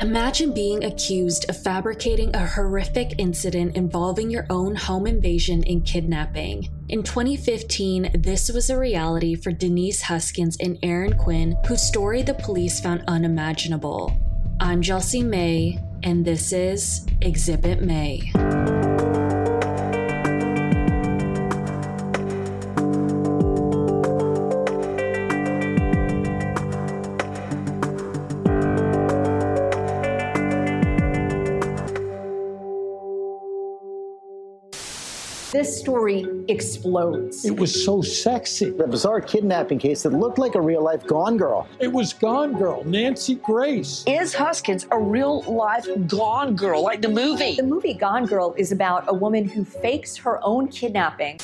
Imagine being accused of fabricating a horrific incident involving your own home invasion and kidnapping. In 2015, this was a reality for Denise Huskins and Aaron Quinn, whose story the police found unimaginable. I'm Chelsea May, and this is Exhibit Mae. Story explodes. It was so sexy. The bizarre kidnapping case that looked like a real life Gone Girl. It was Gone Girl, Nancy Grace. Is Huskins a real life Gone Girl, like the movie? The movie Gone Girl is about a woman who fakes her own kidnapping.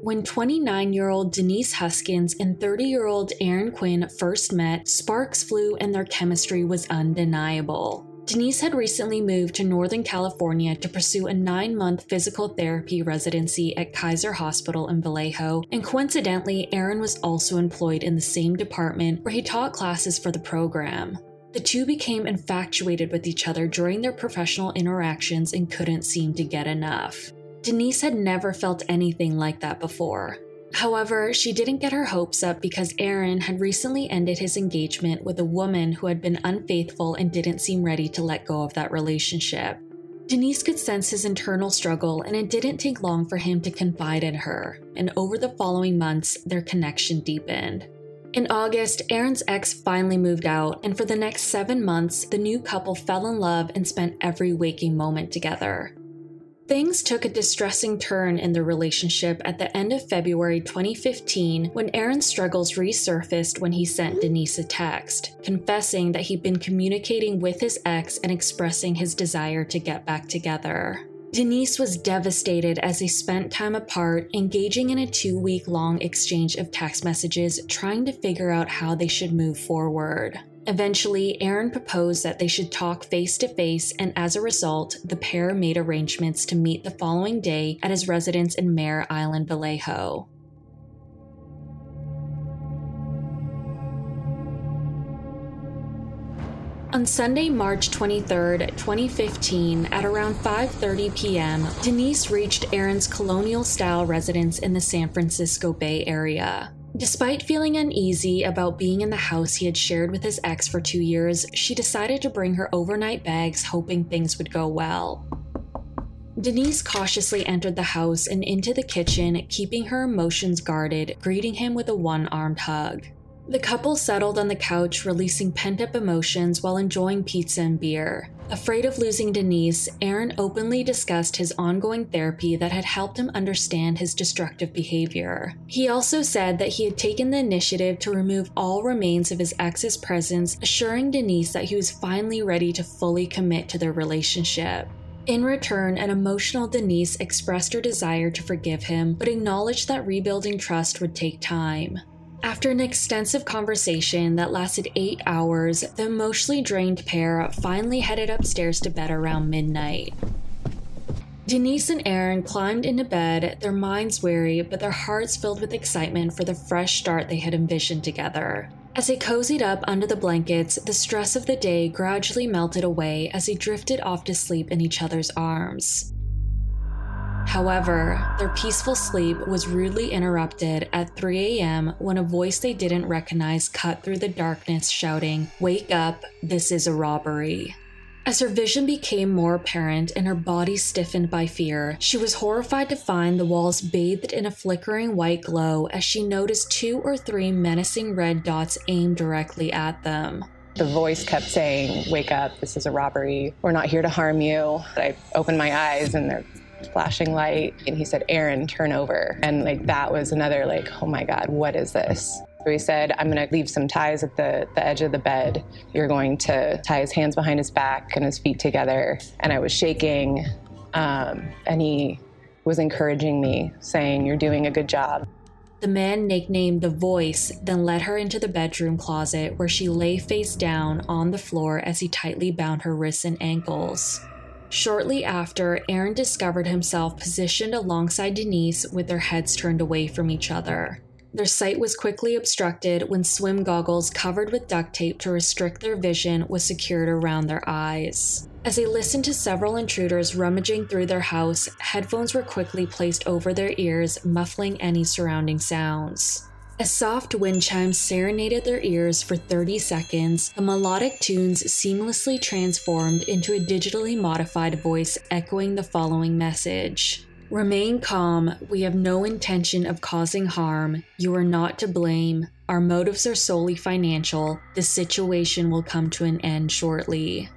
When 29 year old Denise Huskins and 30 year old Aaron Quinn first met, sparks flew and their chemistry was undeniable. Denise had recently moved to Northern California to pursue a nine month physical therapy residency at Kaiser Hospital in Vallejo, and coincidentally, Aaron was also employed in the same department where he taught classes for the program. The two became infatuated with each other during their professional interactions and couldn't seem to get enough. Denise had never felt anything like that before. However, she didn't get her hopes up because Aaron had recently ended his engagement with a woman who had been unfaithful and didn't seem ready to let go of that relationship. Denise could sense his internal struggle, and it didn't take long for him to confide in her, and over the following months, their connection deepened. In August, Aaron's ex finally moved out, and for the next seven months, the new couple fell in love and spent every waking moment together. Things took a distressing turn in their relationship at the end of February 2015 when Aaron's struggles resurfaced when he sent Denise a text, confessing that he'd been communicating with his ex and expressing his desire to get back together. Denise was devastated as they spent time apart, engaging in a two week long exchange of text messages, trying to figure out how they should move forward. Eventually, Aaron proposed that they should talk face to face, and as a result, the pair made arrangements to meet the following day at his residence in Mare Island, Vallejo. On Sunday, March 23, 2015, at around 5:30 p.m., Denise reached Aaron's colonial-style residence in the San Francisco Bay Area. Despite feeling uneasy about being in the house he had shared with his ex for 2 years, she decided to bring her overnight bags hoping things would go well. Denise cautiously entered the house and into the kitchen, keeping her emotions guarded, greeting him with a one armed hug. The couple settled on the couch, releasing pent up emotions while enjoying pizza and beer. Afraid of losing Denise, Aaron openly discussed his ongoing therapy that had helped him understand his destructive behavior. He also said that he had taken the initiative to remove all remains of his ex's presence, assuring Denise that he was finally ready to fully commit to their relationship. In return, an emotional Denise expressed her desire to forgive him, but acknowledged that rebuilding trust would take time. After an extensive conversation that lasted eight hours, the emotionally drained pair finally headed upstairs to bed around midnight. Denise and Aaron climbed into bed, their minds weary, but their hearts filled with excitement for the fresh start they had envisioned together. As they cozied up under the blankets, the stress of the day gradually melted away as they drifted off to sleep in each other's arms. However, their peaceful sleep was rudely interrupted at 3 a.m. when a voice they didn't recognize cut through the darkness, shouting, Wake up, this is a robbery. As her vision became more apparent and her body stiffened by fear, she was horrified to find the walls bathed in a flickering white glow as she noticed two or three menacing red dots aimed directly at them. The voice kept saying, Wake up, this is a robbery. We're not here to harm you. I opened my eyes and they're flashing light and he said aaron turn over. And like that was another like oh my god what is this? So he said i'm going to leave some ties at the, the edge of the bed. You're going to tie his hands behind his back and his feet together. And i was shaking um, and he was encouraging me saying you're doing a good job. The man nicknamed the voice then led her into the bedroom closet where she lay face down on the floor as he tightly bound her wrists and ankles Shortly after, Aaron discovered himself positioned alongside Denise with their heads turned away from each other. Their sight was quickly obstructed when swim goggles covered with duct tape to restrict their vision was secured around their eyes. As they listened to several intruders rummaging through their house, headphones were quickly placed over their ears, muffling any surrounding sounds. As soft wind chime serenaded their ears for 30 seconds, the melodic tunes seamlessly transformed into a digitally modified voice echoing the following message Remain calm. We have no intention of causing harm. You are not to blame. Our motives are solely financial. The situation will come to an end shortly.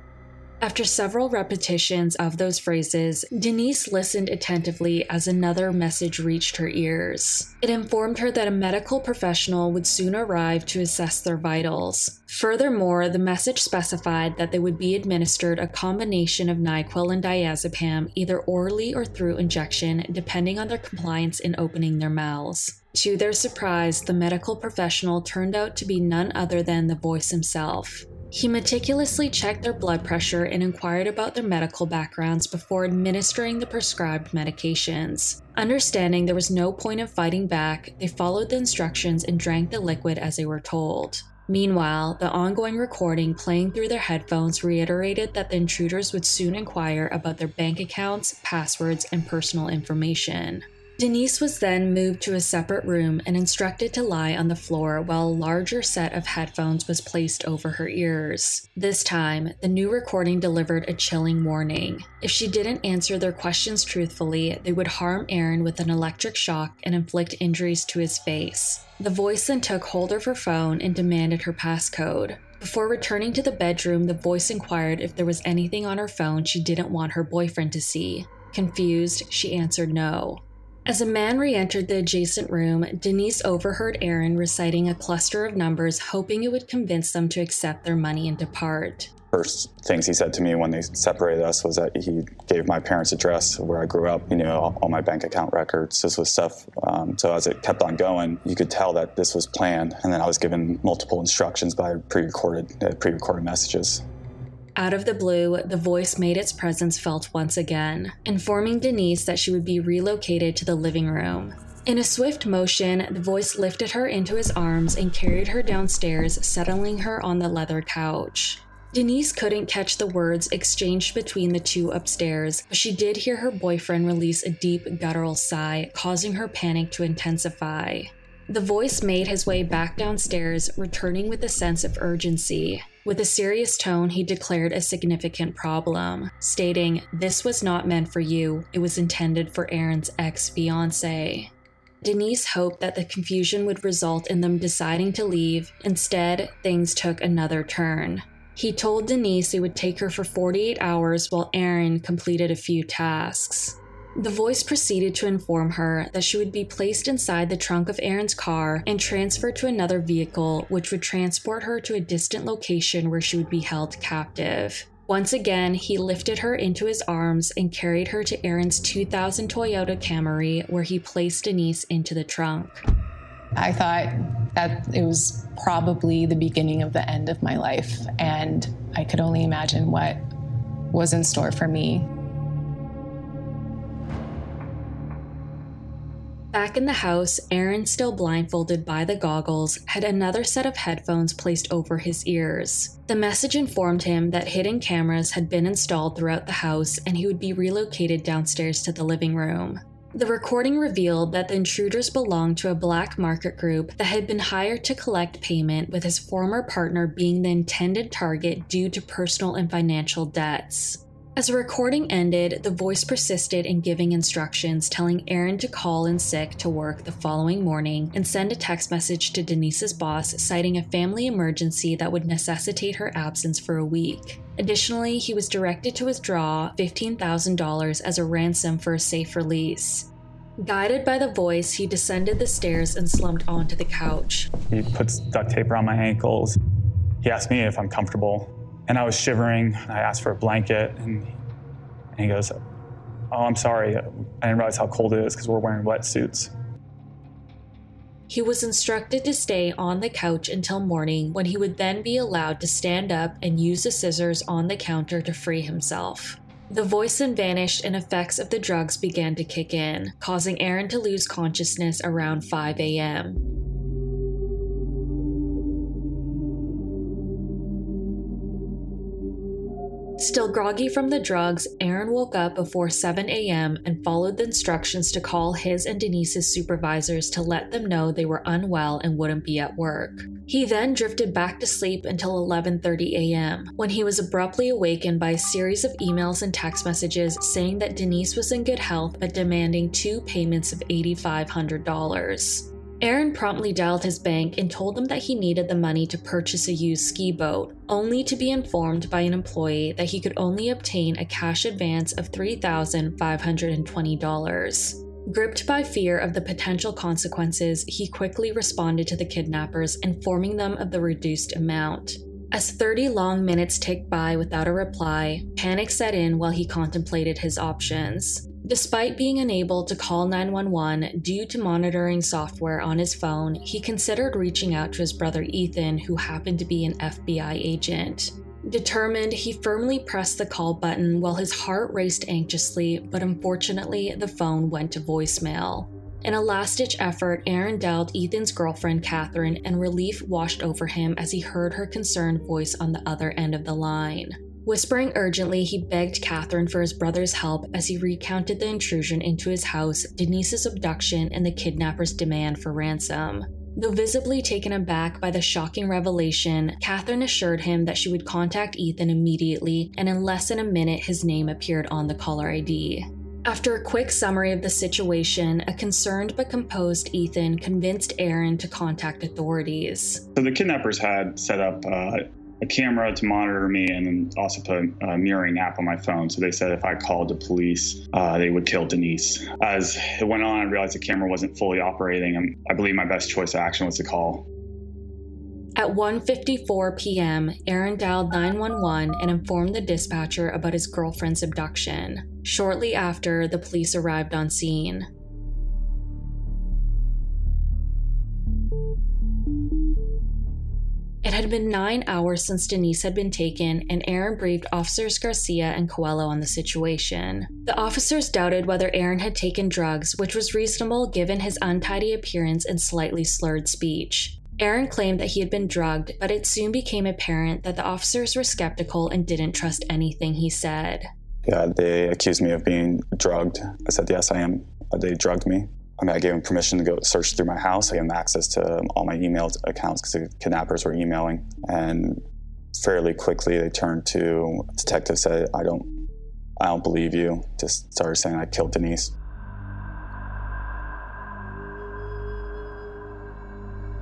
After several repetitions of those phrases, Denise listened attentively as another message reached her ears. It informed her that a medical professional would soon arrive to assess their vitals. Furthermore, the message specified that they would be administered a combination of NyQuil and diazepam either orally or through injection, depending on their compliance in opening their mouths. To their surprise, the medical professional turned out to be none other than the voice himself. He meticulously checked their blood pressure and inquired about their medical backgrounds before administering the prescribed medications. Understanding there was no point in fighting back, they followed the instructions and drank the liquid as they were told. Meanwhile, the ongoing recording playing through their headphones reiterated that the intruders would soon inquire about their bank accounts, passwords, and personal information. Denise was then moved to a separate room and instructed to lie on the floor while a larger set of headphones was placed over her ears. This time, the new recording delivered a chilling warning. If she didn't answer their questions truthfully, they would harm Aaron with an electric shock and inflict injuries to his face. The voice then took hold of her phone and demanded her passcode. Before returning to the bedroom, the voice inquired if there was anything on her phone she didn't want her boyfriend to see. Confused, she answered no. As a man re entered the adjacent room, Denise overheard Aaron reciting a cluster of numbers, hoping it would convince them to accept their money and depart. First things he said to me when they separated us was that he gave my parents' address where I grew up, you know, all, all my bank account records. This was stuff. Um, so as it kept on going, you could tell that this was planned. And then I was given multiple instructions by pre-recorded, uh, pre-recorded messages. Out of the blue, the voice made its presence felt once again, informing Denise that she would be relocated to the living room. In a swift motion, the voice lifted her into his arms and carried her downstairs, settling her on the leather couch. Denise couldn't catch the words exchanged between the two upstairs, but she did hear her boyfriend release a deep guttural sigh, causing her panic to intensify. The voice made his way back downstairs, returning with a sense of urgency. With a serious tone, he declared a significant problem, stating, This was not meant for you, it was intended for Aaron's ex fiance. Denise hoped that the confusion would result in them deciding to leave. Instead, things took another turn. He told Denise it would take her for 48 hours while Aaron completed a few tasks. The voice proceeded to inform her that she would be placed inside the trunk of Aaron's car and transferred to another vehicle, which would transport her to a distant location where she would be held captive. Once again, he lifted her into his arms and carried her to Aaron's 2000 Toyota Camry, where he placed Denise into the trunk. I thought that it was probably the beginning of the end of my life, and I could only imagine what was in store for me. Back in the house, Aaron, still blindfolded by the goggles, had another set of headphones placed over his ears. The message informed him that hidden cameras had been installed throughout the house and he would be relocated downstairs to the living room. The recording revealed that the intruders belonged to a black market group that had been hired to collect payment, with his former partner being the intended target due to personal and financial debts. As the recording ended, the voice persisted in giving instructions, telling Aaron to call in sick to work the following morning and send a text message to Denise's boss citing a family emergency that would necessitate her absence for a week. Additionally, he was directed to withdraw $15,000 as a ransom for a safe release. Guided by the voice, he descended the stairs and slumped onto the couch. He puts duct tape around my ankles. He asked me if I'm comfortable and I was shivering. I asked for a blanket, and, and he goes, Oh, I'm sorry. I didn't realize how cold it is because we're wearing wetsuits. He was instructed to stay on the couch until morning, when he would then be allowed to stand up and use the scissors on the counter to free himself. The voice then vanished and effects of the drugs began to kick in, causing Aaron to lose consciousness around 5 a.m. Still groggy from the drugs, Aaron woke up before 7 a.m. and followed the instructions to call his and Denise's supervisors to let them know they were unwell and wouldn't be at work. He then drifted back to sleep until 11:30 a.m. when he was abruptly awakened by a series of emails and text messages saying that Denise was in good health but demanding two payments of $8500. Aaron promptly dialed his bank and told them that he needed the money to purchase a used ski boat, only to be informed by an employee that he could only obtain a cash advance of $3,520. Gripped by fear of the potential consequences, he quickly responded to the kidnappers, informing them of the reduced amount. As 30 long minutes ticked by without a reply, panic set in while he contemplated his options. Despite being unable to call 911 due to monitoring software on his phone, he considered reaching out to his brother Ethan, who happened to be an FBI agent. Determined, he firmly pressed the call button while his heart raced anxiously, but unfortunately, the phone went to voicemail. In a last ditch effort, Aaron dialed Ethan's girlfriend, Catherine, and relief washed over him as he heard her concerned voice on the other end of the line. Whispering urgently, he begged Catherine for his brother's help as he recounted the intrusion into his house, Denise's abduction, and the kidnapper's demand for ransom. Though visibly taken aback by the shocking revelation, Catherine assured him that she would contact Ethan immediately, and in less than a minute, his name appeared on the caller ID. After a quick summary of the situation, a concerned but composed Ethan convinced Aaron to contact authorities. So the kidnappers had set up uh, a camera to monitor me and then also put a mirroring app on my phone. So they said if I called the police, uh, they would kill Denise. As it went on, I realized the camera wasn't fully operating, and I believe my best choice of action was to call. At 1:54 p.m., Aaron dialed 911 and informed the dispatcher about his girlfriend's abduction. Shortly after, the police arrived on scene. It had been nine hours since Denise had been taken, and Aaron briefed Officers Garcia and Coelho on the situation. The officers doubted whether Aaron had taken drugs, which was reasonable given his untidy appearance and slightly slurred speech. Aaron claimed that he had been drugged, but it soon became apparent that the officers were skeptical and didn't trust anything he said. Yeah, they accused me of being drugged. I said, yes, I am. They drugged me. I mean, I gave them permission to go search through my house. I gave them access to um, all my email accounts because the kidnappers were emailing. And fairly quickly, they turned to detective said, "I don't, I don't believe you." Just started saying I killed Denise.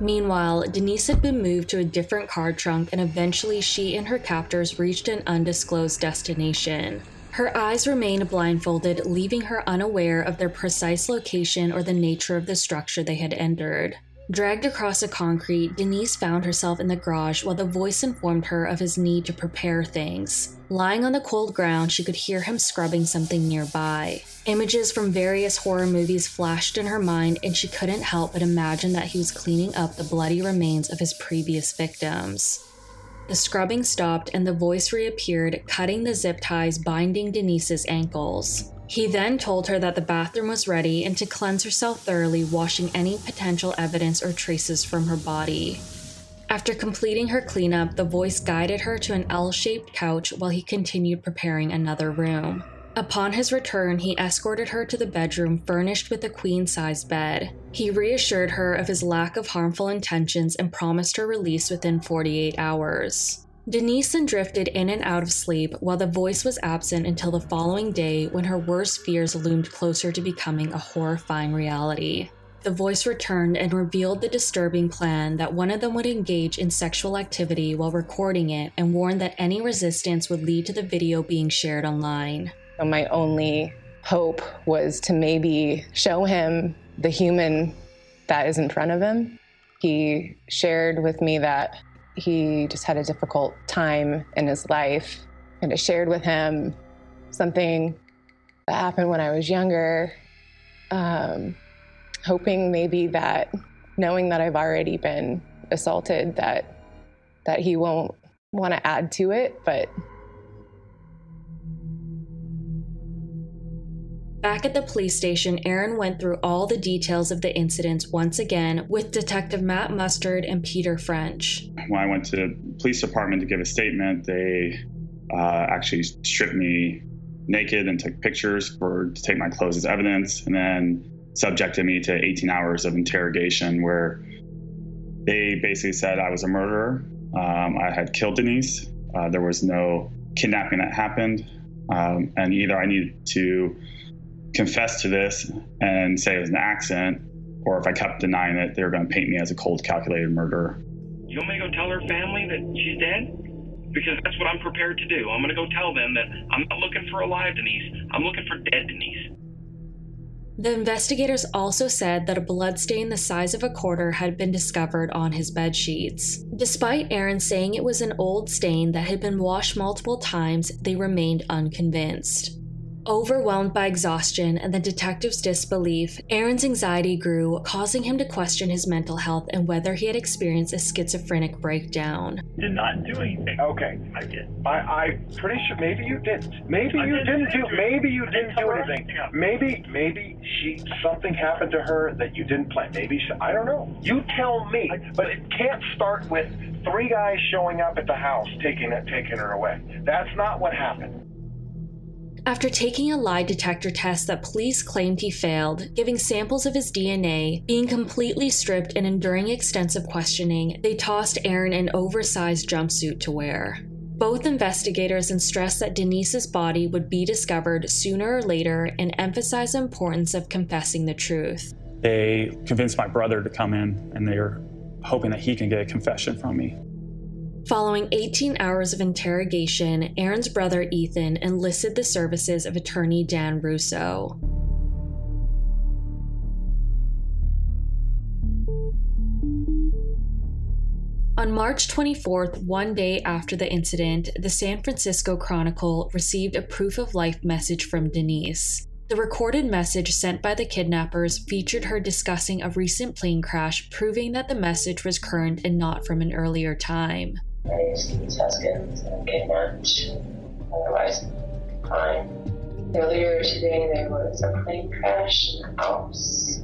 Meanwhile, Denise had been moved to a different car trunk, and eventually she and her captors reached an undisclosed destination. Her eyes remained blindfolded, leaving her unaware of their precise location or the nature of the structure they had entered. Dragged across the concrete, Denise found herself in the garage while the voice informed her of his need to prepare things. Lying on the cold ground, she could hear him scrubbing something nearby. Images from various horror movies flashed in her mind, and she couldn't help but imagine that he was cleaning up the bloody remains of his previous victims. The scrubbing stopped and the voice reappeared, cutting the zip ties binding Denise's ankles. He then told her that the bathroom was ready and to cleanse herself thoroughly, washing any potential evidence or traces from her body. After completing her cleanup, the voice guided her to an L shaped couch while he continued preparing another room. Upon his return, he escorted her to the bedroom furnished with a queen sized bed. He reassured her of his lack of harmful intentions and promised her release within 48 hours. Denise then drifted in and out of sleep while the voice was absent until the following day when her worst fears loomed closer to becoming a horrifying reality. The voice returned and revealed the disturbing plan that one of them would engage in sexual activity while recording it and warned that any resistance would lead to the video being shared online. My only hope was to maybe show him the human that is in front of him. He shared with me that he just had a difficult time in his life, and I shared with him something that happened when I was younger, um, hoping maybe that knowing that I've already been assaulted, that that he won't want to add to it, but Back at the police station, Aaron went through all the details of the incidents once again with Detective Matt Mustard and Peter French. When I went to the police department to give a statement, they uh, actually stripped me naked and took pictures for to take my clothes as evidence, and then subjected me to 18 hours of interrogation where they basically said I was a murderer. Um, I had killed Denise. Uh, there was no kidnapping that happened, um, and either I needed to confess to this and say it was an accident, or if I kept denying it, they were going to paint me as a cold, calculated murderer. You want me to go tell her family that she's dead? Because that's what I'm prepared to do. I'm going to go tell them that I'm not looking for alive Denise. I'm looking for dead Denise. The investigators also said that a bloodstain the size of a quarter had been discovered on his bed sheets. Despite Aaron saying it was an old stain that had been washed multiple times, they remained unconvinced. Overwhelmed by exhaustion and the detective's disbelief, Aaron's anxiety grew, causing him to question his mental health and whether he had experienced a schizophrenic breakdown. Did not do anything. Okay. I did. I, I'm pretty sure maybe you didn't. Maybe I you didn't didn't do. do. Maybe you I didn't didn't do anything. anything. Maybe maybe she something happened to her that you didn't plan. Maybe she, I don't know. You tell me. I- But it can't start with three guys showing up at the house taking it taking her away. That's not what happened. After taking a lie detector test that police claimed he failed, giving samples of his DNA, being completely stripped, and enduring extensive questioning, they tossed Aaron an oversized jumpsuit to wear. Both investigators stressed that Denise's body would be discovered sooner or later and emphasized the importance of confessing the truth. They convinced my brother to come in, and they're hoping that he can get a confession from me. Following 18 hours of interrogation, Aaron's brother Ethan enlisted the services of attorney Dan Russo. On March 24th, one day after the incident, the San Francisco Chronicle received a proof of life message from Denise. The recorded message sent by the kidnappers featured her discussing a recent plane crash, proving that the message was current and not from an earlier time. My name is Denise Huskins. Kidnapped. Otherwise, fine. Earlier today, there was a plane crash in the Alps.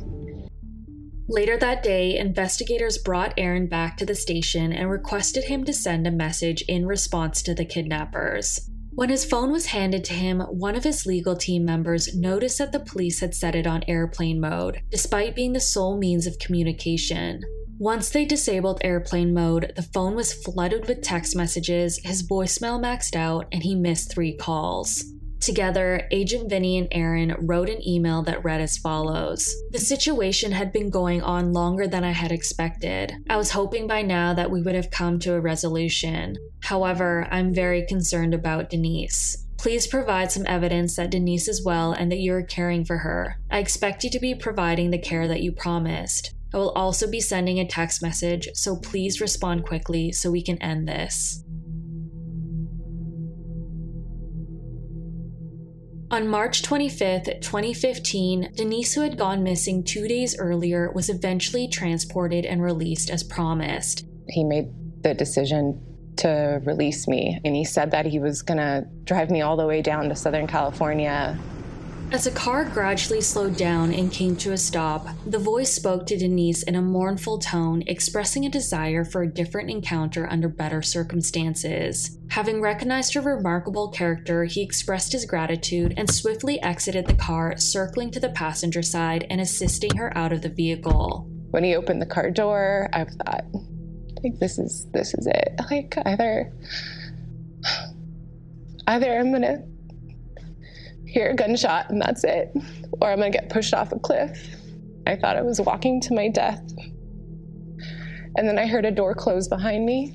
Later that day, investigators brought Aaron back to the station and requested him to send a message in response to the kidnappers. When his phone was handed to him, one of his legal team members noticed that the police had set it on airplane mode, despite being the sole means of communication. Once they disabled airplane mode, the phone was flooded with text messages, his voicemail maxed out, and he missed three calls. Together, Agent Vinny and Aaron wrote an email that read as follows The situation had been going on longer than I had expected. I was hoping by now that we would have come to a resolution. However, I'm very concerned about Denise. Please provide some evidence that Denise is well and that you're caring for her. I expect you to be providing the care that you promised. I will also be sending a text message, so please respond quickly so we can end this. On March 25th, 2015, Denise, who had gone missing two days earlier, was eventually transported and released as promised. He made the decision to release me, and he said that he was going to drive me all the way down to Southern California. As the car gradually slowed down and came to a stop, the voice spoke to Denise in a mournful tone, expressing a desire for a different encounter under better circumstances. Having recognized her remarkable character, he expressed his gratitude and swiftly exited the car, circling to the passenger side and assisting her out of the vehicle. When he opened the car door, I thought, like, this is this is it. Like, either either I'm gonna hear a gunshot and that's it, or I'm gonna get pushed off a cliff. I thought I was walking to my death. And then I heard a door close behind me.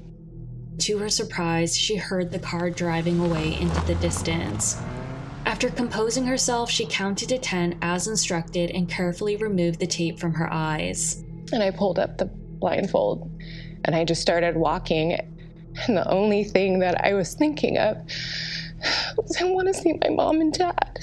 To her surprise, she heard the car driving away into the distance. After composing herself, she counted to 10 as instructed and carefully removed the tape from her eyes. And I pulled up the blindfold and I just started walking. And the only thing that I was thinking of I want to see my mom and dad.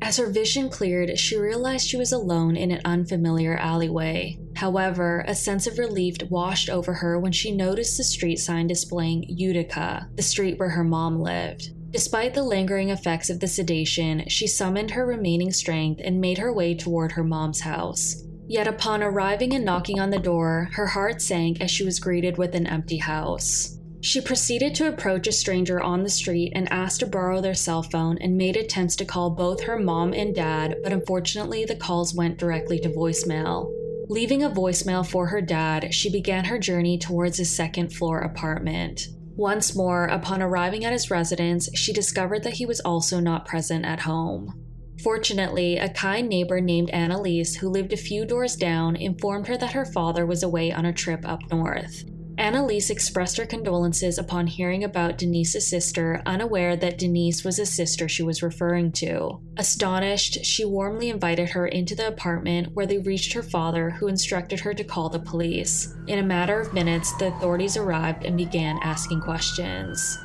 As her vision cleared, she realized she was alone in an unfamiliar alleyway. However, a sense of relief washed over her when she noticed the street sign displaying Utica, the street where her mom lived. Despite the lingering effects of the sedation, she summoned her remaining strength and made her way toward her mom's house. Yet upon arriving and knocking on the door, her heart sank as she was greeted with an empty house. She proceeded to approach a stranger on the street and asked to borrow their cell phone and made attempts to call both her mom and dad, but unfortunately the calls went directly to voicemail. Leaving a voicemail for her dad, she began her journey towards his second floor apartment. Once more, upon arriving at his residence, she discovered that he was also not present at home. Fortunately, a kind neighbor named Annalise, who lived a few doors down, informed her that her father was away on a trip up north. Annalise expressed her condolences upon hearing about Denise's sister, unaware that Denise was a sister she was referring to. Astonished, she warmly invited her into the apartment where they reached her father, who instructed her to call the police. In a matter of minutes, the authorities arrived and began asking questions.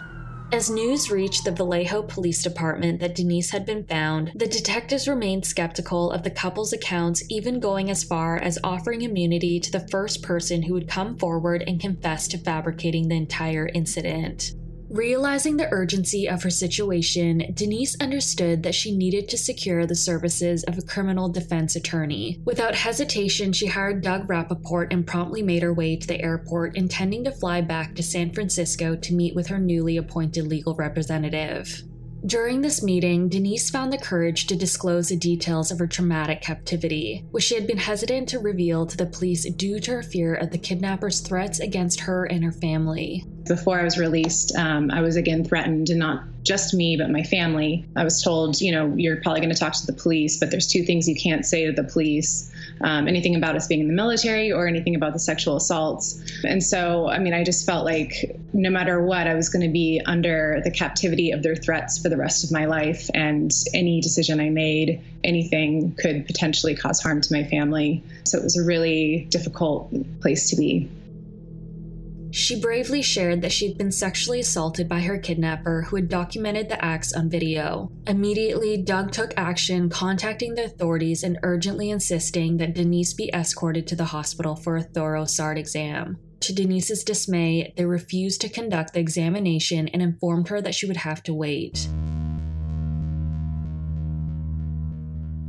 As news reached the Vallejo Police Department that Denise had been found, the detectives remained skeptical of the couple's accounts, even going as far as offering immunity to the first person who would come forward and confess to fabricating the entire incident. Realizing the urgency of her situation, Denise understood that she needed to secure the services of a criminal defense attorney. Without hesitation, she hired Doug Rappaport and promptly made her way to the airport, intending to fly back to San Francisco to meet with her newly appointed legal representative. During this meeting, Denise found the courage to disclose the details of her traumatic captivity, which she had been hesitant to reveal to the police due to her fear of the kidnappers' threats against her and her family. Before I was released, um, I was again threatened, and not just me, but my family. I was told, you know, you're probably going to talk to the police, but there's two things you can't say to the police um, anything about us being in the military or anything about the sexual assaults. And so, I mean, I just felt like no matter what, I was going to be under the captivity of their threats for the rest of my life. And any decision I made, anything could potentially cause harm to my family. So it was a really difficult place to be. She bravely shared that she'd been sexually assaulted by her kidnapper who had documented the acts on video. Immediately, Doug took action, contacting the authorities and urgently insisting that Denise be escorted to the hospital for a thorough SART exam. To Denise's dismay, they refused to conduct the examination and informed her that she would have to wait.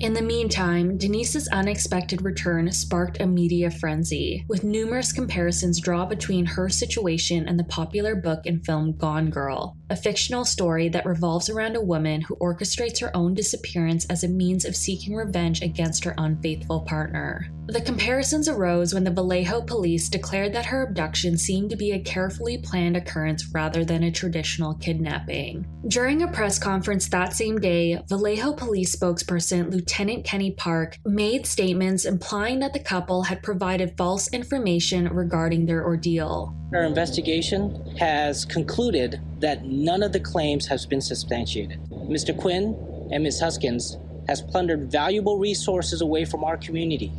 In the meantime, Denise's unexpected return sparked a media frenzy, with numerous comparisons drawn between her situation and the popular book and film Gone Girl, a fictional story that revolves around a woman who orchestrates her own disappearance as a means of seeking revenge against her unfaithful partner. The comparisons arose when the Vallejo police declared that her abduction seemed to be a carefully planned occurrence rather than a traditional kidnapping. During a press conference that same day, Vallejo police spokesperson Lieutenant Kenny Park made statements implying that the couple had provided false information regarding their ordeal. Our investigation has concluded that none of the claims has been substantiated. Mr. Quinn and Ms. Huskins has plundered valuable resources away from our community.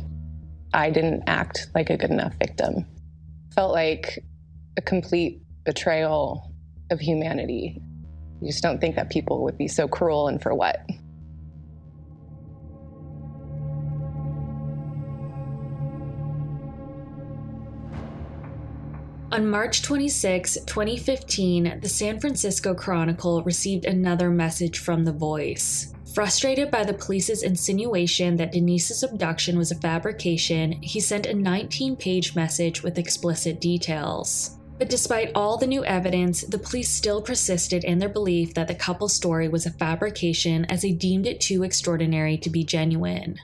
I didn't act like a good enough victim. Felt like a complete betrayal of humanity. You just don't think that people would be so cruel and for what? On March 26, 2015, the San Francisco Chronicle received another message from The Voice. Frustrated by the police's insinuation that Denise's abduction was a fabrication, he sent a 19 page message with explicit details. But despite all the new evidence, the police still persisted in their belief that the couple's story was a fabrication as they deemed it too extraordinary to be genuine.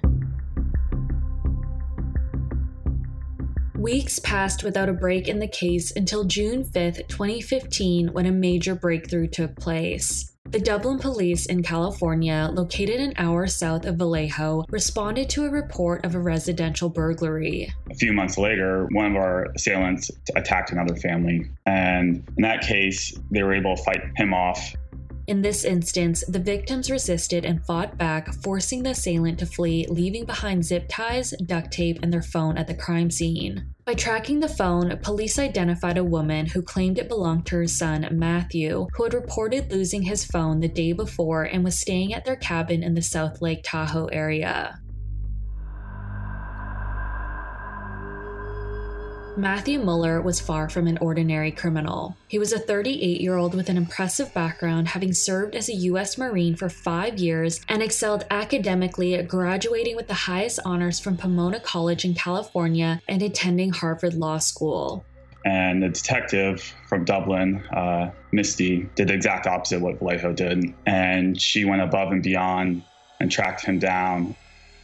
Weeks passed without a break in the case until June 5, 2015, when a major breakthrough took place. The Dublin police in California, located an hour south of Vallejo, responded to a report of a residential burglary. A few months later, one of our assailants attacked another family. And in that case, they were able to fight him off in this instance, the victims resisted and fought back, forcing the assailant to flee, leaving behind zip ties, duct tape, and their phone at the crime scene. By tracking the phone, police identified a woman who claimed it belonged to her son, Matthew, who had reported losing his phone the day before and was staying at their cabin in the South Lake Tahoe area. Matthew Muller was far from an ordinary criminal. He was a 38 year old with an impressive background, having served as a U.S. Marine for five years and excelled academically, graduating with the highest honors from Pomona College in California and attending Harvard Law School. And the detective from Dublin, uh, Misty, did the exact opposite of what Vallejo did. And she went above and beyond and tracked him down.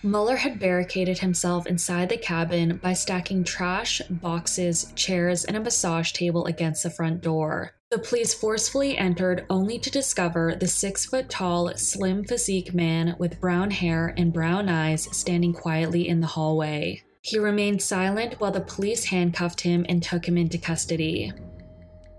Muller had barricaded himself inside the cabin by stacking trash, boxes, chairs, and a massage table against the front door. The police forcefully entered only to discover the six foot tall, slim physique man with brown hair and brown eyes standing quietly in the hallway. He remained silent while the police handcuffed him and took him into custody.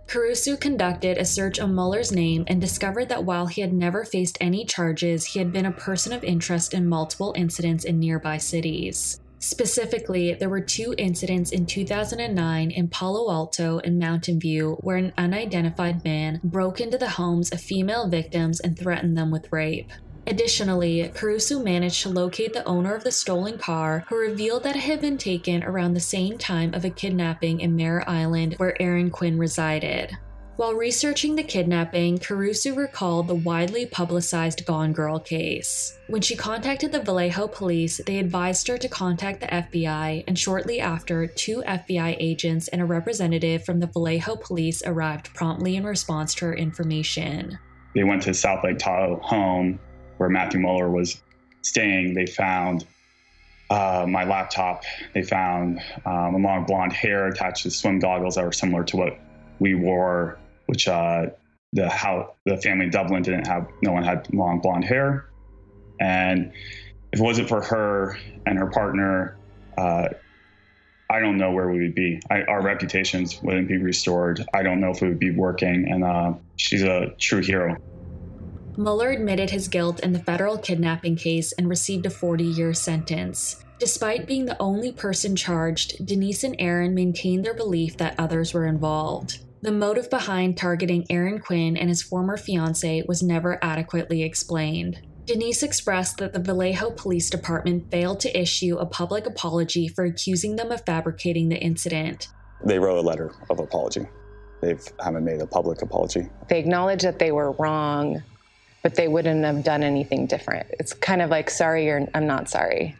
Carausu conducted a search of Muller's name and discovered that while he had never faced any charges, he had been a person of interest in multiple incidents in nearby cities. Specifically, there were two incidents in 2009 in Palo Alto and Mountain View where an unidentified man broke into the homes of female victims and threatened them with rape. Additionally, Carausu managed to locate the owner of the stolen car, who revealed that it had been taken around the same time of a kidnapping in Mare Island where Aaron Quinn resided. While researching the kidnapping, Carausu recalled the widely publicized Gone Girl case. When she contacted the Vallejo police, they advised her to contact the FBI, and shortly after, two FBI agents and a representative from the Vallejo police arrived promptly in response to her information. They went to South Lake Tahoe home where Matthew Muller was staying, they found uh, my laptop. They found um, a long blonde hair attached to swim goggles that were similar to what we wore, which uh, the how the family in Dublin didn't have. No one had long blonde hair, and if it wasn't for her and her partner, uh, I don't know where we would be. I, our reputations wouldn't be restored. I don't know if we would be working. And uh, she's a true hero. Muller admitted his guilt in the federal kidnapping case and received a 40 year sentence. Despite being the only person charged, Denise and Aaron maintained their belief that others were involved. The motive behind targeting Aaron Quinn and his former fiance was never adequately explained. Denise expressed that the Vallejo Police Department failed to issue a public apology for accusing them of fabricating the incident. They wrote a letter of apology. They haven't made a public apology. They acknowledge that they were wrong, but they wouldn't have done anything different. It's kind of like, sorry, or I'm not sorry.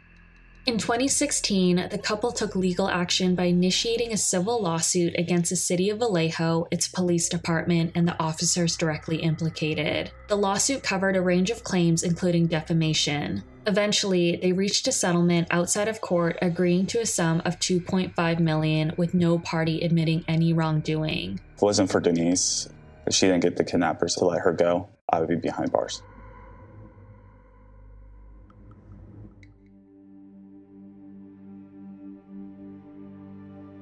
In 2016, the couple took legal action by initiating a civil lawsuit against the city of Vallejo, its police department, and the officers directly implicated. The lawsuit covered a range of claims, including defamation. Eventually, they reached a settlement outside of court agreeing to a sum of 2.5 million with no party admitting any wrongdoing. If it wasn't for Denise, she didn't get the kidnappers to let her go, I would be behind bars.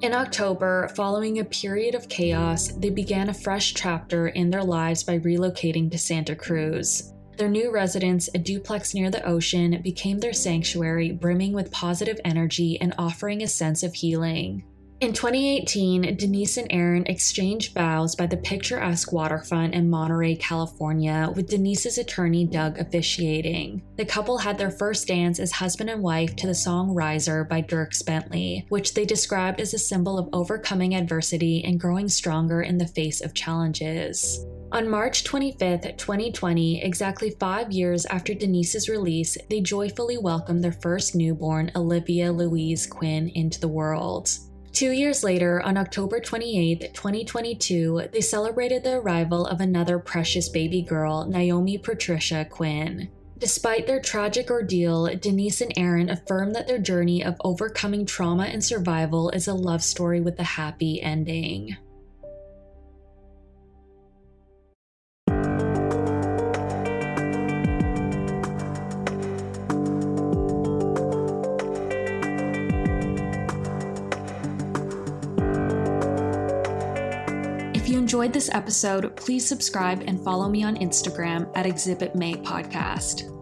In October, following a period of chaos, they began a fresh chapter in their lives by relocating to Santa Cruz. Their new residence, a duplex near the ocean, became their sanctuary, brimming with positive energy and offering a sense of healing. In 2018, Denise and Aaron exchanged vows by the picturesque waterfront in Monterey, California, with Denise's attorney Doug officiating. The couple had their first dance as husband and wife to the song Riser by Dierks Bentley, which they described as a symbol of overcoming adversity and growing stronger in the face of challenges. On March 25, 2020, exactly five years after Denise's release, they joyfully welcomed their first newborn, Olivia Louise Quinn, into the world. Two years later, on October 28, 2022, they celebrated the arrival of another precious baby girl, Naomi Patricia Quinn. Despite their tragic ordeal, Denise and Aaron affirm that their journey of overcoming trauma and survival is a love story with a happy ending. Enjoyed this episode, please subscribe and follow me on Instagram at Exhibit Mae Podcast.